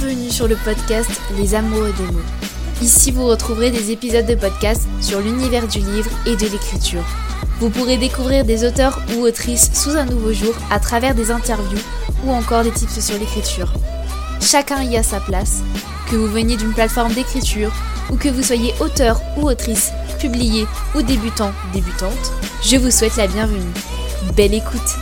Bienvenue sur le podcast Les Amoureux des mots. Ici, vous retrouverez des épisodes de podcast sur l'univers du livre et de l'écriture. Vous pourrez découvrir des auteurs ou autrices sous un nouveau jour à travers des interviews ou encore des tips sur l'écriture. Chacun y a sa place. Que vous veniez d'une plateforme d'écriture ou que vous soyez auteur ou autrice, publié ou débutant, débutante, je vous souhaite la bienvenue. Belle écoute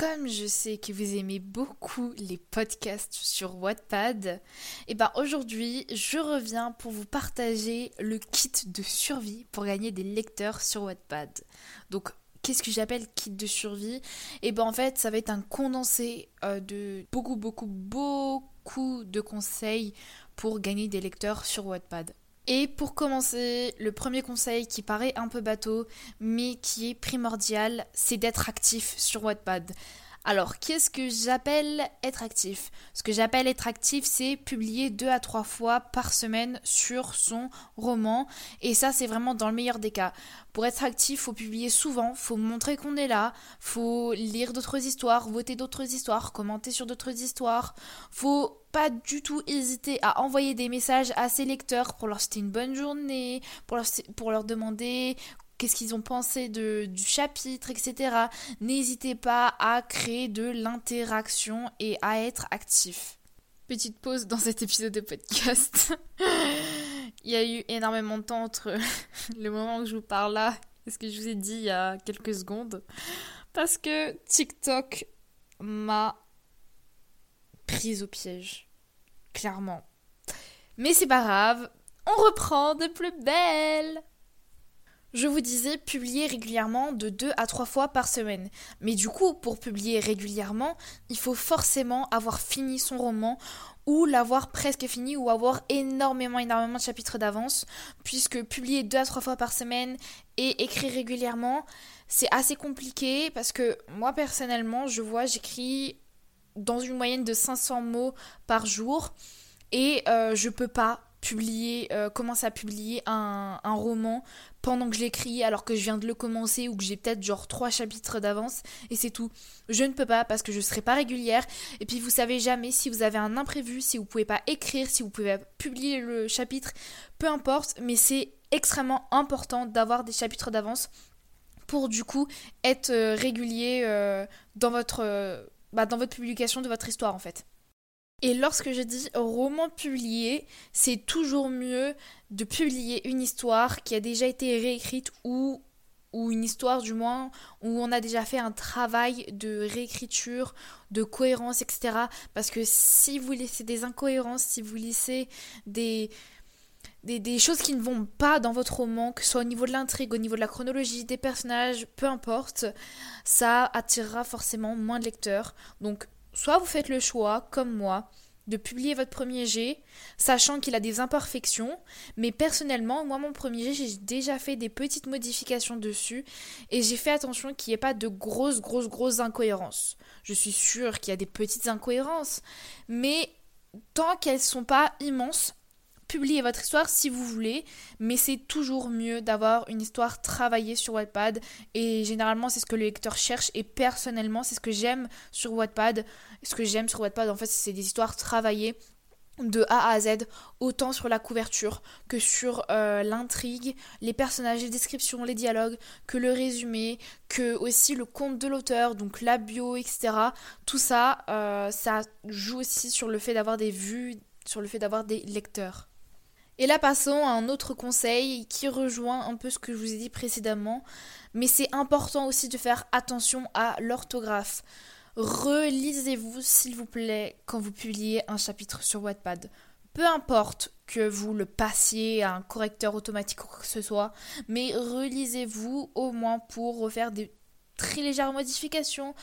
Comme je sais que vous aimez beaucoup les podcasts sur Wattpad, et eh ben aujourd'hui je reviens pour vous partager le kit de survie pour gagner des lecteurs sur Wattpad. Donc qu'est-ce que j'appelle kit de survie? Et eh ben en fait ça va être un condensé euh, de beaucoup beaucoup beaucoup de conseils pour gagner des lecteurs sur Wattpad. Et pour commencer, le premier conseil qui paraît un peu bateau, mais qui est primordial, c'est d'être actif sur Wattpad. Alors, qu'est-ce que j'appelle être actif? Ce que j'appelle être actif, c'est publier deux à trois fois par semaine sur son roman. Et ça, c'est vraiment dans le meilleur des cas. Pour être actif, faut publier souvent, faut montrer qu'on est là, faut lire d'autres histoires, voter d'autres histoires, commenter sur d'autres histoires. Faut pas du tout hésiter à envoyer des messages à ses lecteurs pour leur souhaiter une bonne journée, pour leur demander qu'est-ce qu'ils ont pensé de, du chapitre, etc. N'hésitez pas à créer de l'interaction et à être actif. Petite pause dans cet épisode de podcast. il y a eu énormément de temps entre le moment où je vous parle là et ce que je vous ai dit il y a quelques secondes. Parce que TikTok m'a prise au piège. Clairement. Mais c'est pas grave, on reprend de plus belle. Je vous disais publier régulièrement de 2 à 3 fois par semaine. Mais du coup, pour publier régulièrement, il faut forcément avoir fini son roman ou l'avoir presque fini ou avoir énormément énormément de chapitres d'avance puisque publier 2 à 3 fois par semaine et écrire régulièrement, c'est assez compliqué parce que moi personnellement, je vois j'écris dans une moyenne de 500 mots par jour et euh, je peux pas publier, euh, commencer à publier un, un roman pendant que je l'écris alors que je viens de le commencer ou que j'ai peut-être genre trois chapitres d'avance et c'est tout. Je ne peux pas parce que je serai pas régulière et puis vous savez jamais si vous avez un imprévu, si vous pouvez pas écrire, si vous pouvez publier le chapitre, peu importe, mais c'est extrêmement important d'avoir des chapitres d'avance pour du coup être euh, régulier euh, dans votre bah, dans votre publication de votre histoire en fait. Et lorsque je dis roman publié, c'est toujours mieux de publier une histoire qui a déjà été réécrite ou ou une histoire du moins où on a déjà fait un travail de réécriture, de cohérence, etc. Parce que si vous laissez des incohérences, si vous laissez des, choses qui ne vont pas dans votre roman, que ce soit au niveau de l'intrigue, au niveau de la chronologie, des personnages, peu importe, ça attirera forcément moins de lecteurs. Donc soit vous faites le choix, comme moi, de publier votre premier jet, sachant qu'il a des imperfections, mais personnellement, moi mon premier jet, j'ai déjà fait des petites modifications dessus et j'ai fait attention qu'il n'y ait pas de grosses, grosses, grosses incohérences. Je suis sûre qu'il y a des petites incohérences, mais tant qu'elles ne sont pas immenses, publiez votre histoire si vous voulez, mais c'est toujours mieux d'avoir une histoire travaillée sur Wattpad et généralement c'est ce que le lecteur cherche et personnellement c'est ce que j'aime sur Wattpad. Ce que j'aime sur Wattpad en fait c'est des histoires travaillées de A à Z, autant sur la couverture que sur euh, l'intrigue, les personnages, les descriptions, les dialogues, que le résumé, que aussi le compte de l'auteur, donc la bio, etc. Tout ça, euh, ça joue aussi sur le fait d'avoir des vues, sur le fait d'avoir des lecteurs. Et là, passons à un autre conseil qui rejoint un peu ce que je vous ai dit précédemment, mais c'est important aussi de faire attention à l'orthographe. Relisez-vous, s'il vous plaît, quand vous publiez un chapitre sur Wattpad. Peu importe que vous le passiez à un correcteur automatique ou quoi que ce soit, mais relisez-vous au moins pour refaire des très légères modifications,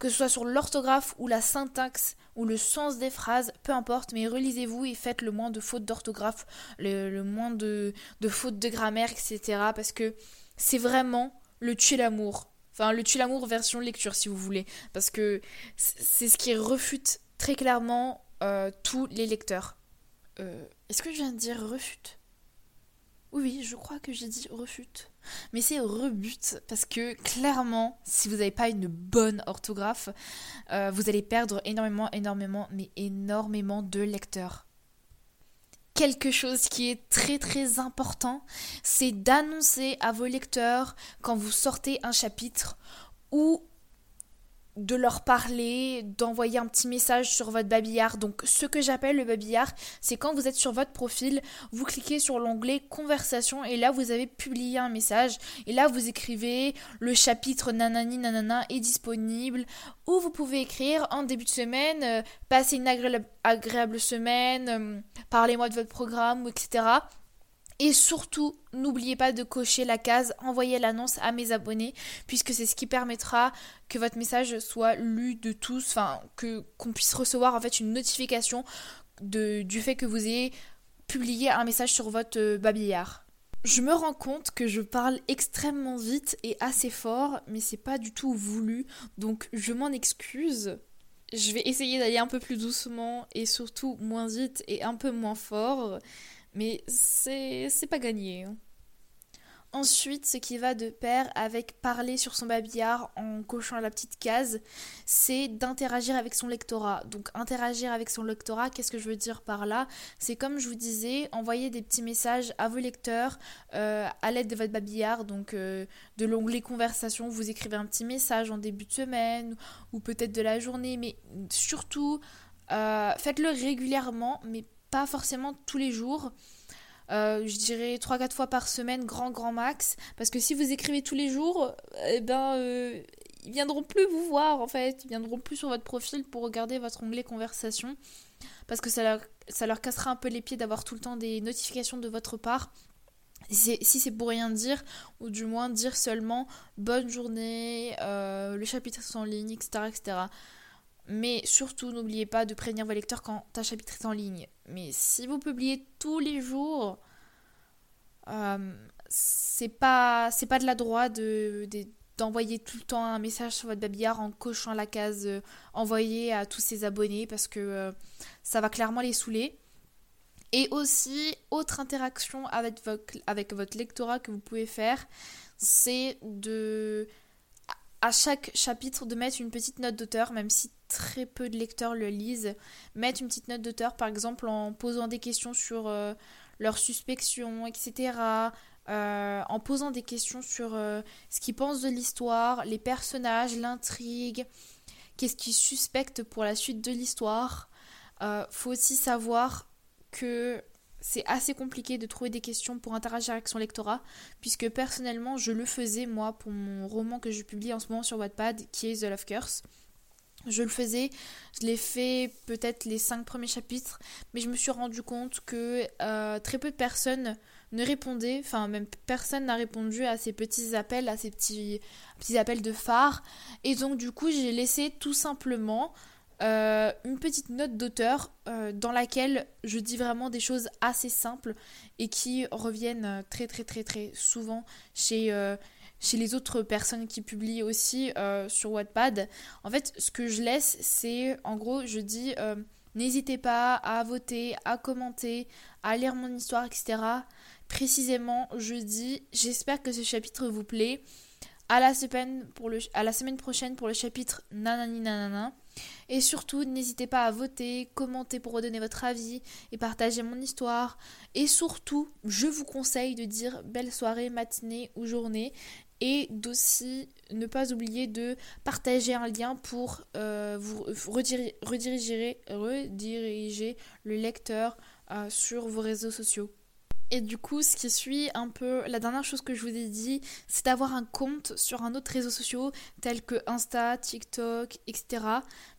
que ce soit sur l'orthographe ou la syntaxe ou le sens des phrases, peu importe, mais relisez-vous et faites le moins de fautes d'orthographe, le, moins de, fautes de grammaire, etc. Parce que c'est vraiment le tuer l'amour. Enfin, le tuer l'amour version lecture, si vous voulez. Parce que c'est ce qui refute très clairement euh, tous les lecteurs. Euh, est-ce que je viens de dire refute? Oui, je crois que j'ai dit refute. Mais c'est rebute parce que clairement, si vous n'avez pas une bonne orthographe, euh, vous allez perdre énormément, énormément, mais énormément de lecteurs. Quelque chose qui est très très important, c'est d'annoncer à vos lecteurs quand vous sortez un chapitre ou de leur parler, d'envoyer un petit message sur votre babillard. Donc ce que j'appelle le babillard, c'est quand vous êtes sur votre profil, vous cliquez sur l'onglet conversation et là vous avez publié un message et là vous écrivez le chapitre nanani nanana est disponible ou vous pouvez écrire en début de semaine, euh, passez une agréable, semaine, euh, parlez-moi de votre programme, etc. Et surtout, n'oubliez pas de cocher la case envoyer l'annonce à mes abonnés, puisque c'est ce qui permettra que votre message soit lu de tous, enfin que qu'on puisse recevoir en fait une notification du fait que vous ayez publié un message sur votre euh, babillard. Je me rends compte que je parle extrêmement vite et assez fort, mais c'est pas du tout voulu, donc je m'en excuse. Je vais essayer d'aller un peu plus doucement et surtout moins vite et un peu moins fort. Mais c'est pas gagné. Hein. Ensuite, ce qui va de pair avec parler sur son babillard en cochant la petite case, c'est d'interagir avec son lectorat. Donc interagir avec son lectorat, qu'est-ce que je veux dire par là? C'est comme je vous disais, envoyer des petits messages à vos lecteurs euh, à l'aide de votre babillard, donc euh, de l'onglet conversation, vous écrivez un petit message en début de semaine ou peut-être de la journée, mais surtout euh, faites-le régulièrement, mais pas forcément tous les jours. Euh, je dirais 3-4 fois par semaine, grand grand max. Parce que si vous écrivez tous les jours, eh ben, euh, ils viendront plus vous voir en fait. Ils viendront plus sur votre profil pour regarder votre onglet conversation. Parce que ça leur, cassera un peu les pieds d'avoir tout le temps des notifications de votre part. Si c'est pour rien dire, ou du moins dire seulement bonne journée, euh, le chapitre est en ligne, etc. etc. Mais surtout, n'oubliez pas de prévenir vos lecteurs quand un chapitre est en ligne. Mais si vous publiez tous les jours, euh, c'est pas c'est pas de la droite de, d'envoyer tout le temps un message sur votre babillard en cochant la case euh, à tous ses abonnés parce que euh, ça va clairement les saouler. Et aussi, autre interaction avec avec votre lectorat que vous pouvez faire, c'est de à chaque chapitre de mettre une petite note d'auteur, même si très peu de lecteurs le lisent, mettre une petite note d'auteur, par exemple en posant des questions sur euh, leur suspicion, etc. Euh, en posant des questions sur euh, ce qu'ils pensent de l'histoire, les personnages, l'intrigue, qu'est-ce qu'ils suspectent pour la suite de l'histoire. faut aussi savoir que c'est assez compliqué de trouver des questions pour interagir avec son lectorat, puisque personnellement, je le faisais moi pour mon roman que je publie en ce moment sur Wattpad, qui est The Love Curse. Je le faisais, je l'ai fait peut-être les cinq premiers chapitres, mais je me suis rendu compte que euh, très peu de personnes ne répondaient, enfin même personne n'a répondu à ces petits appels, à ces petits, appels de phare, et donc du coup j'ai laissé tout simplement euh, une petite note d'auteur euh, dans laquelle je dis vraiment des choses assez simples et qui reviennent très très très très souvent chez, chez les autres personnes qui publient aussi sur Wattpad. En fait, ce que je laisse, c'est en gros, je dis n'hésitez pas à voter, à commenter, à lire mon histoire, etc. Précisément, je dis j'espère que ce chapitre vous plaît. À la, semaine à la semaine prochaine pour le chapitre Nanani Nanana. Et surtout, n'hésitez pas à voter, commenter pour redonner votre avis et partager mon histoire. Et surtout, je vous conseille de dire belle soirée, matinée ou journée. Et d'aussi ne pas oublier de partager un lien pour euh, vous rediriger, le lecteur euh, sur vos réseaux sociaux. Et du coup, ce qui suit un peu, la dernière chose que je vous ai dit, c'est d'avoir un compte sur un autre réseau social tel que Insta, TikTok, etc.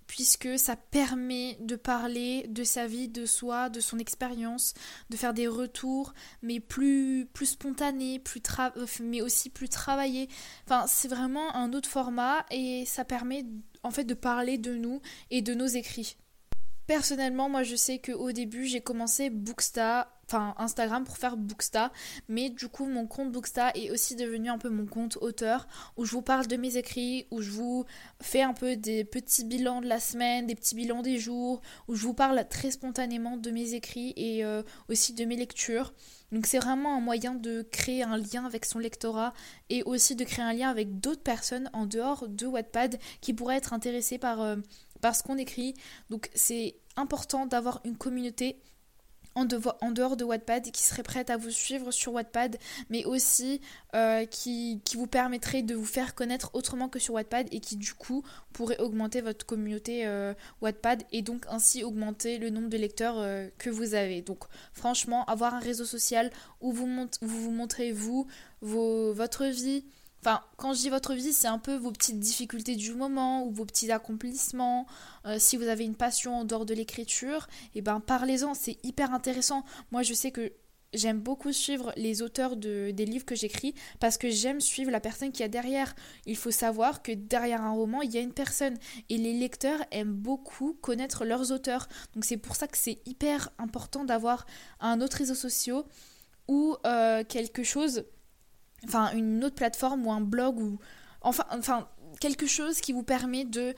Puisque ça permet de parler de sa vie, de soi, de son expérience, de faire des retours, mais plus, plus spontanés, plus mais aussi plus travaillés. Enfin, c'est vraiment un autre format et ça permet en fait de parler de nous et de nos écrits. Personnellement, moi je sais qu'au début j'ai commencé Booksta enfin Instagram pour faire Booksta. Mais du coup, mon compte Booksta est aussi devenu un peu mon compte auteur où je vous parle de mes écrits, où je vous fais un peu des petits bilans de la semaine, des petits bilans des jours, où je vous parle très spontanément de mes écrits et euh, aussi de mes lectures. Donc c'est vraiment un moyen de créer un lien avec son lectorat et aussi de créer un lien avec d'autres personnes en dehors de Wattpad qui pourraient être intéressées par, euh, par ce qu'on écrit. Donc c'est important d'avoir une communauté en, dehors de Wattpad qui serait prête à vous suivre sur Wattpad, mais aussi euh, qui, vous permettrait de vous faire connaître autrement que sur Wattpad et qui du coup pourrait augmenter votre communauté euh, Wattpad et donc ainsi augmenter le nombre de lecteurs euh, que vous avez. Donc franchement, avoir un réseau social où vous vous, montrez vous, votre vie, Enfin, quand je dis votre vie, c'est un peu vos petites difficultés du moment ou vos petits accomplissements. Euh, si vous avez une passion en dehors de l'écriture, et eh ben parlez-en, c'est hyper intéressant. Moi, je sais que j'aime beaucoup suivre les auteurs de, des livres que j'écris parce que j'aime suivre la personne qui a derrière. Il faut savoir que derrière un roman, il y a une personne et les lecteurs aiment beaucoup connaître leurs auteurs. Donc c'est pour ça que c'est hyper important d'avoir un autre réseau social ou euh, quelque chose enfin une autre plateforme ou un blog ou enfin, enfin quelque chose qui vous permet de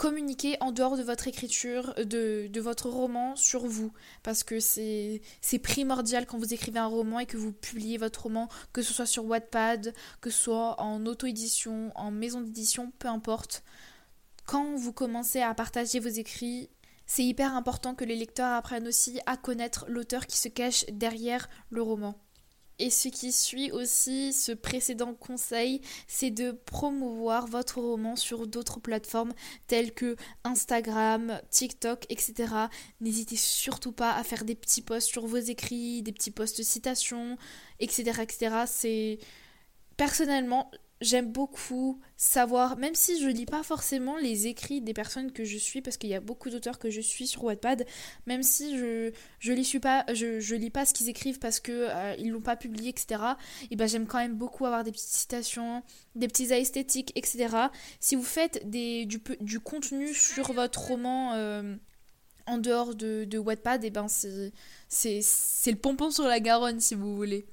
communiquer en dehors de votre écriture, de, de votre roman sur vous. Parce que c'est primordial quand vous écrivez un roman et que vous publiez votre roman, que ce soit sur Wattpad, que ce soit en auto-édition, en maison d'édition, peu importe. Quand vous commencez à partager vos écrits, c'est hyper important que les lecteurs apprennent aussi à connaître l'auteur qui se cache derrière le roman. Et ce qui suit aussi ce précédent conseil, c'est de promouvoir votre roman sur d'autres plateformes telles que Instagram, TikTok, etc. N'hésitez surtout pas à faire des petits posts sur vos écrits, des petits posts citations, etc. etc. C'est personnellement, j'aime beaucoup savoir, même si je lis pas forcément les écrits des personnes que je suis, parce qu'il y a beaucoup d'auteurs que je suis sur Wattpad, même si je je lis pas, je, je lis pas ce qu'ils écrivent parce que euh, ils l'ont pas publié, etc. Et ben j'aime quand même beaucoup avoir des petites citations, des petits esthétiques, etc. Si vous faites des du, contenu sur votre roman. Euh, en dehors de, de Wattpad, et ben c'est le pompon sur la Garonne si vous voulez.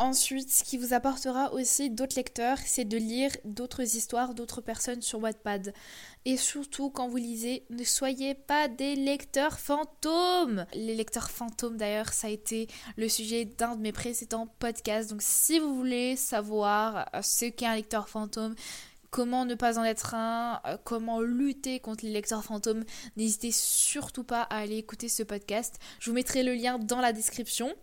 Ensuite, ce qui vous apportera aussi d'autres lecteurs, c'est de lire d'autres histoires d'autres personnes sur Wattpad. Et surtout, quand vous lisez, ne soyez pas des lecteurs fantômes. Les lecteurs fantômes, d'ailleurs, ça a été le sujet d'un de mes précédents podcasts. Donc, si vous voulez savoir euh, ce qu'est un lecteur fantôme, comment ne pas en être un, euh, comment lutter contre les lecteurs fantômes, n'hésitez surtout pas à aller écouter ce podcast. Je vous mettrai le lien dans la description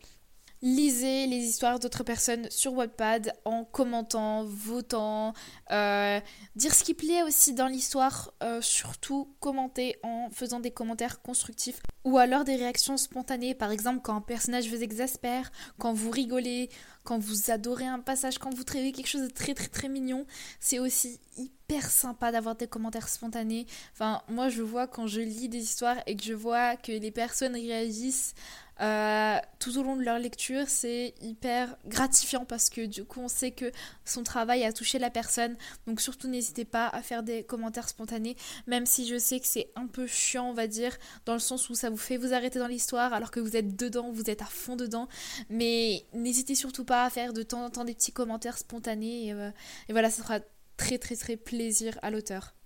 lisez les histoires d'autres personnes sur Wattpad en commentant, votant, euh, dire ce qui plaît aussi dans l'histoire, euh, surtout commenter en faisant des commentaires constructifs ou alors des réactions spontanées, par exemple quand un personnage vous exaspère, quand vous rigolez, quand vous adorez un passage, quand vous trouvez quelque chose de très très très mignon, c'est aussi hyper sympa d'avoir des commentaires spontanés. Enfin, moi je vois quand je lis des histoires et que je vois que les personnes réagissent euh, tout au long de leur lecture, c'est hyper gratifiant parce que du coup, on sait que son travail a touché la personne. Donc surtout, n'hésitez pas à faire des commentaires spontanés, même si je sais que c'est un peu chiant, on va dire, dans le sens où ça vous fait vous arrêter dans l'histoire alors que vous êtes dedans, vous êtes à fond dedans. Mais n'hésitez surtout pas à faire de temps en temps des petits commentaires spontanés. et euh, voilà, ça fera très très très plaisir à l'auteur.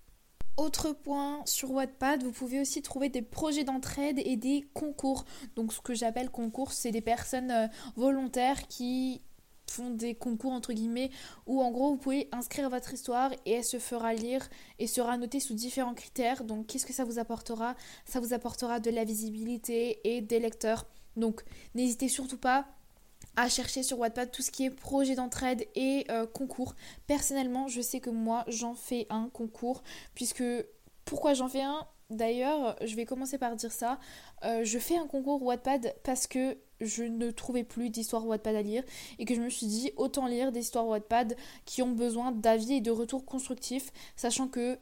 Autre point, sur Wattpad, vous pouvez aussi trouver des projets d'entraide et des concours. Donc ce que j'appelle concours, c'est des personnes euh, volontaires qui font des concours entre guillemets où en gros vous pouvez inscrire votre histoire et elle se fera lire et sera notée sous différents critères. Donc qu'est-ce que ça vous apportera? Ça vous apportera de la visibilité et des lecteurs. Donc n'hésitez surtout pas à chercher sur Wattpad tout ce qui est projet d'entraide et euh, concours. Personnellement, je sais que moi, j'en fais un concours, puisque pourquoi j'en fais un? D'ailleurs, je vais commencer par dire ça. Euh, je fais un concours Wattpad parce que je ne trouvais plus d'histoires Wattpad à lire et que je me suis dit autant lire des histoires Wattpad qui ont besoin d'avis et de retours constructifs, sachant que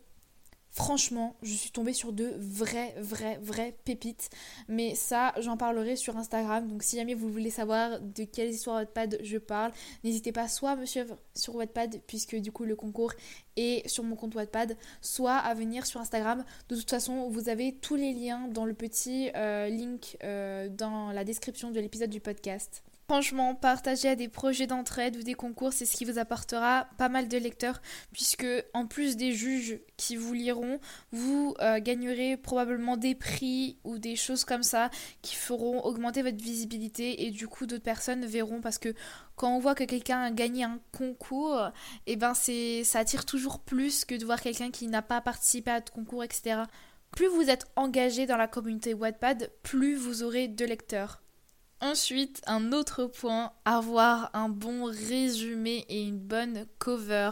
Franchement, je suis tombée sur de vraies, vraies, vraies pépites. Mais ça, j'en parlerai sur Instagram. Donc si jamais vous voulez savoir de quelles histoires Wattpad je parle, n'hésitez pas soit à me suivre sur Wattpad, puisque du coup le concours est sur mon compte Wattpad, soit à venir sur Instagram. De toute façon, vous avez tous les liens dans le petit euh, link euh, dans la description de l'épisode du podcast. Franchement, partager à des projets d'entraide ou des concours, c'est ce qui vous apportera pas mal de lecteurs, puisque en plus des juges qui vous liront, vous euh, gagnerez probablement des prix ou des choses comme ça qui feront augmenter votre visibilité et du coup d'autres personnes verront parce que quand on voit que quelqu'un a gagné un concours, et eh ben c'est ça attire toujours plus que de voir quelqu'un qui n'a pas participé à de concours, etc. Plus vous êtes engagé dans la communauté Wattpad, plus vous aurez de lecteurs. Ensuite, un autre point, avoir un bon résumé et une bonne cover.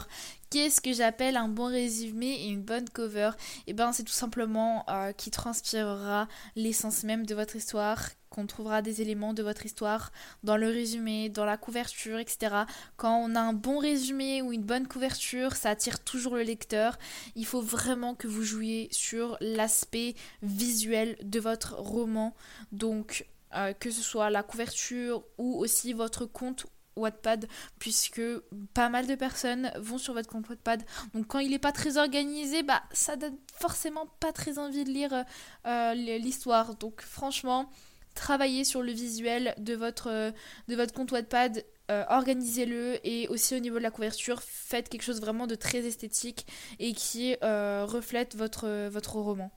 Qu'est-ce que j'appelle un bon résumé et une bonne cover? Eh bien, c'est tout simplement euh, qui transpirera l'essence même de votre histoire, qu'on trouvera des éléments de votre histoire dans le résumé, dans la couverture, etc. Quand on a un bon résumé ou une bonne couverture, ça attire toujours le lecteur. Il faut vraiment que vous jouiez sur l'aspect visuel de votre roman. Donc, euh, que ce soit la couverture ou aussi votre compte Wattpad puisque pas mal de personnes vont sur votre compte Wattpad. Donc quand il n'est pas très organisé bah ça donne forcément pas très envie de lire euh, l'histoire. Donc franchement travaillez sur le visuel de votre, de votre compte Wattpad euh, organisez-le et aussi au niveau de la couverture faites quelque chose vraiment de très esthétique et qui reflète votre, votre roman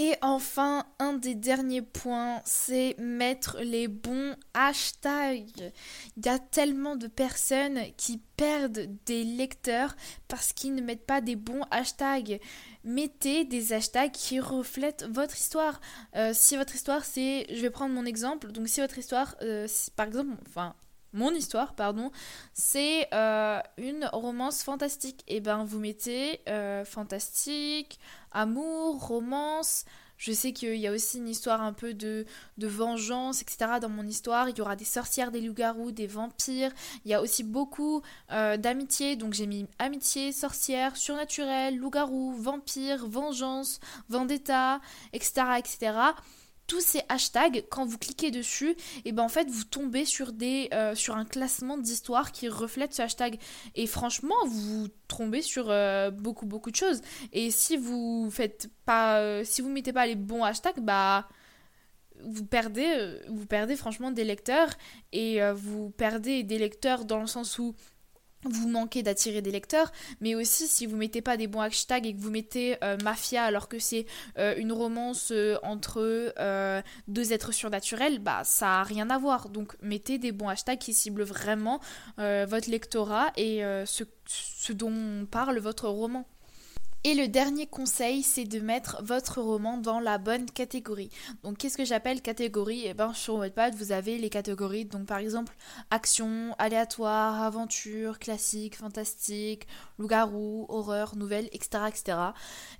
et enfin, un des derniers points, c'est mettre les bons hashtags. Il y a tellement de personnes qui perdent des lecteurs parce qu'ils ne mettent pas des bons hashtags. Mettez des hashtags qui reflètent votre histoire. Euh, si votre histoire, c'est, je vais prendre mon exemple. Donc si votre histoire, euh, par exemple, enfin mon histoire, pardon, c'est euh, une romance fantastique. Et eh ben vous mettez euh, fantastique, amour, romance. Je sais qu'il y a aussi une histoire un peu de, de vengeance, etc. dans mon histoire. Il y aura des sorcières, des loups-garous, des vampires. Il y a aussi beaucoup euh, d'amitié. Donc j'ai mis amitié, sorcière, surnaturel, loup-garou, vampire, vengeance, vendetta, etc. etc tous ces hashtags, quand vous cliquez dessus, et eh ben en fait vous tombez sur des euh, sur un classement d'histoire qui reflète ce hashtag. Et franchement, vous tombez sur euh, beaucoup beaucoup de choses. Et si vous faites pas, euh, si vous mettez pas les bons hashtags, bah vous perdez, vous perdez franchement des lecteurs et vous perdez des lecteurs dans le sens où vous manquez d'attirer des lecteurs, mais aussi si vous mettez pas des bons hashtags et que vous mettez euh, mafia alors que c'est euh, une romance euh, entre deux êtres surnaturels, bah ça a rien à voir. Donc mettez des bons hashtags qui ciblent vraiment votre lectorat et ce dont parle votre roman. Et le dernier conseil, c'est de mettre votre roman dans la bonne catégorie. Donc qu'est-ce que j'appelle catégorie? Eh bien sur Wattpad, vous avez les catégories. Donc par exemple, action, aléatoire, aventure, classique, fantastique, loup-garou, horreur, nouvelle, etc., etc.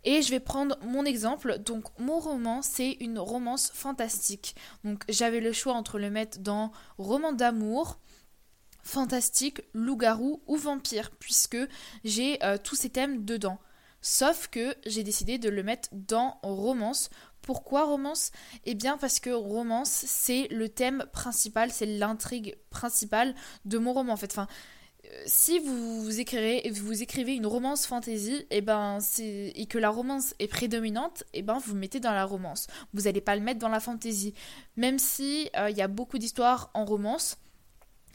Et je vais prendre mon exemple. Donc mon roman, c'est une romance fantastique. Donc j'avais le choix entre le mettre dans roman d'amour, fantastique, loup-garou ou vampire, puisque j'ai euh, tous ces thèmes dedans. Sauf que j'ai décidé de le mettre dans romance. Pourquoi romance? Eh bien parce que romance, c'est le thème principal, c'est l'intrigue principale de mon roman en fait. Euh, si vous écrivez, vous écrivez une romance fantasy, et, eh ben et que la romance est prédominante, et eh ben vous mettez dans la romance. Vous n'allez pas le mettre dans la fantasy. Même si euh, il y a beaucoup d'histoires en romance,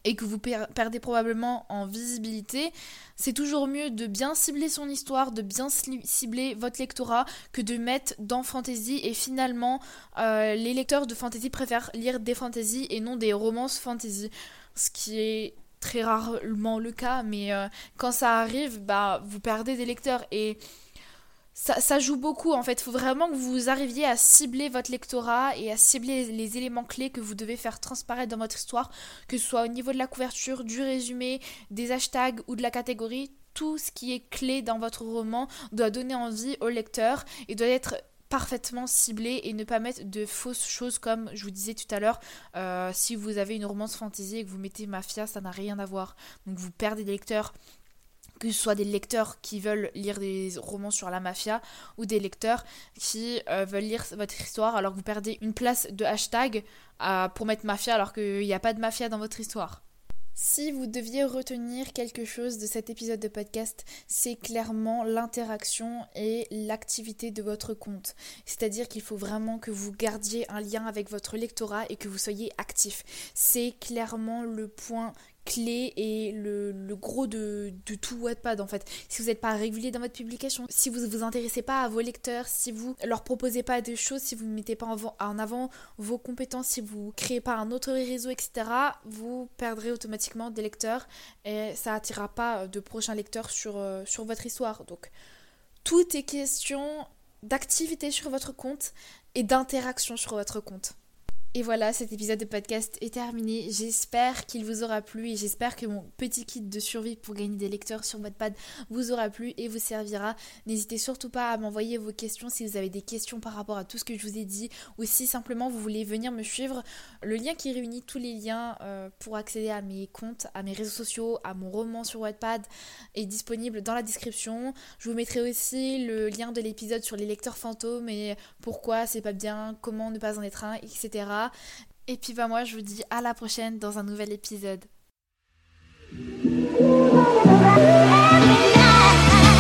et que vous perdez probablement en visibilité, c'est toujours mieux de bien cibler son histoire, de bien cibler votre lectorat que de mettre dans fantasy. Et finalement euh, les lecteurs de fantasy préfèrent lire des fantasy et non des romances fantasy, ce qui est très rarement le cas, mais euh, quand ça arrive, bah vous perdez des lecteurs. Et ça, joue beaucoup en fait. Il faut vraiment que vous arriviez à cibler votre lectorat et à cibler les, éléments clés que vous devez faire transparaître dans votre histoire, que ce soit au niveau de la couverture, du résumé, des hashtags ou de la catégorie. Tout ce qui est clé dans votre roman doit donner envie au lecteur et doit être parfaitement ciblé et ne pas mettre de fausses choses comme je vous disais tout à l'heure euh, si vous avez une romance fantasy et que vous mettez mafia ça n'a rien à voir donc vous perdez des lecteurs que ce soit des lecteurs qui veulent lire des romans sur la mafia ou des lecteurs qui euh, veulent lire votre histoire alors que vous perdez une place de hashtag pour mettre mafia alors qu'il n'y a pas de mafia dans votre histoire. Si vous deviez retenir quelque chose de cet épisode de podcast, c'est clairement l'interaction et l'activité de votre compte. C'est-à-dire qu'il faut vraiment que vous gardiez un lien avec votre lectorat et que vous soyez actif. C'est clairement le point clé et le, gros de, tout Wattpad en fait. Si vous n'êtes pas régulier dans votre publication, si vous ne vous intéressez pas à vos lecteurs, si vous leur proposez pas des choses, si vous ne mettez pas en avant, vos compétences, si vous créez pas un autre réseau, etc., vous perdrez automatiquement des lecteurs et ça attirera pas de prochains lecteurs sur, euh, sur votre histoire. Donc tout est question d'activité sur votre compte et d'interaction sur votre compte. Et voilà, cet épisode de podcast est terminé. J'espère qu'il vous aura plu et j'espère que mon petit kit de survie pour gagner des lecteurs sur Wattpad vous aura plu et vous servira. N'hésitez surtout pas à m'envoyer vos questions si vous avez des questions par rapport à tout ce que je vous ai dit ou si simplement vous voulez venir me suivre. Le lien qui réunit tous les liens euh, pour accéder à mes comptes, à mes réseaux sociaux, à mon roman sur Wattpad est disponible dans la description. Je vous mettrai aussi le lien de l'épisode sur les lecteurs fantômes et pourquoi c'est pas bien, comment ne pas en être un, etc. Et puis bah moi je vous dis à la prochaine dans un nouvel épisode.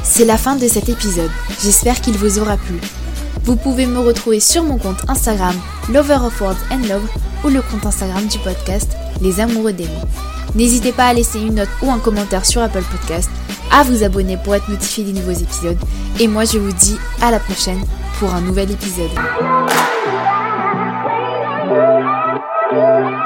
C'est la fin de cet épisode. J'espère qu'il vous aura plu. Vous pouvez me retrouver sur mon compte Instagram Lover of Words and Love ou le compte Instagram du podcast Les Amoureux des. N'hésitez pas à laisser une note ou un commentaire sur Apple Podcast, à vous abonner pour être notifié des nouveaux épisodes. Et moi je vous dis à la prochaine pour un nouvel épisode. Música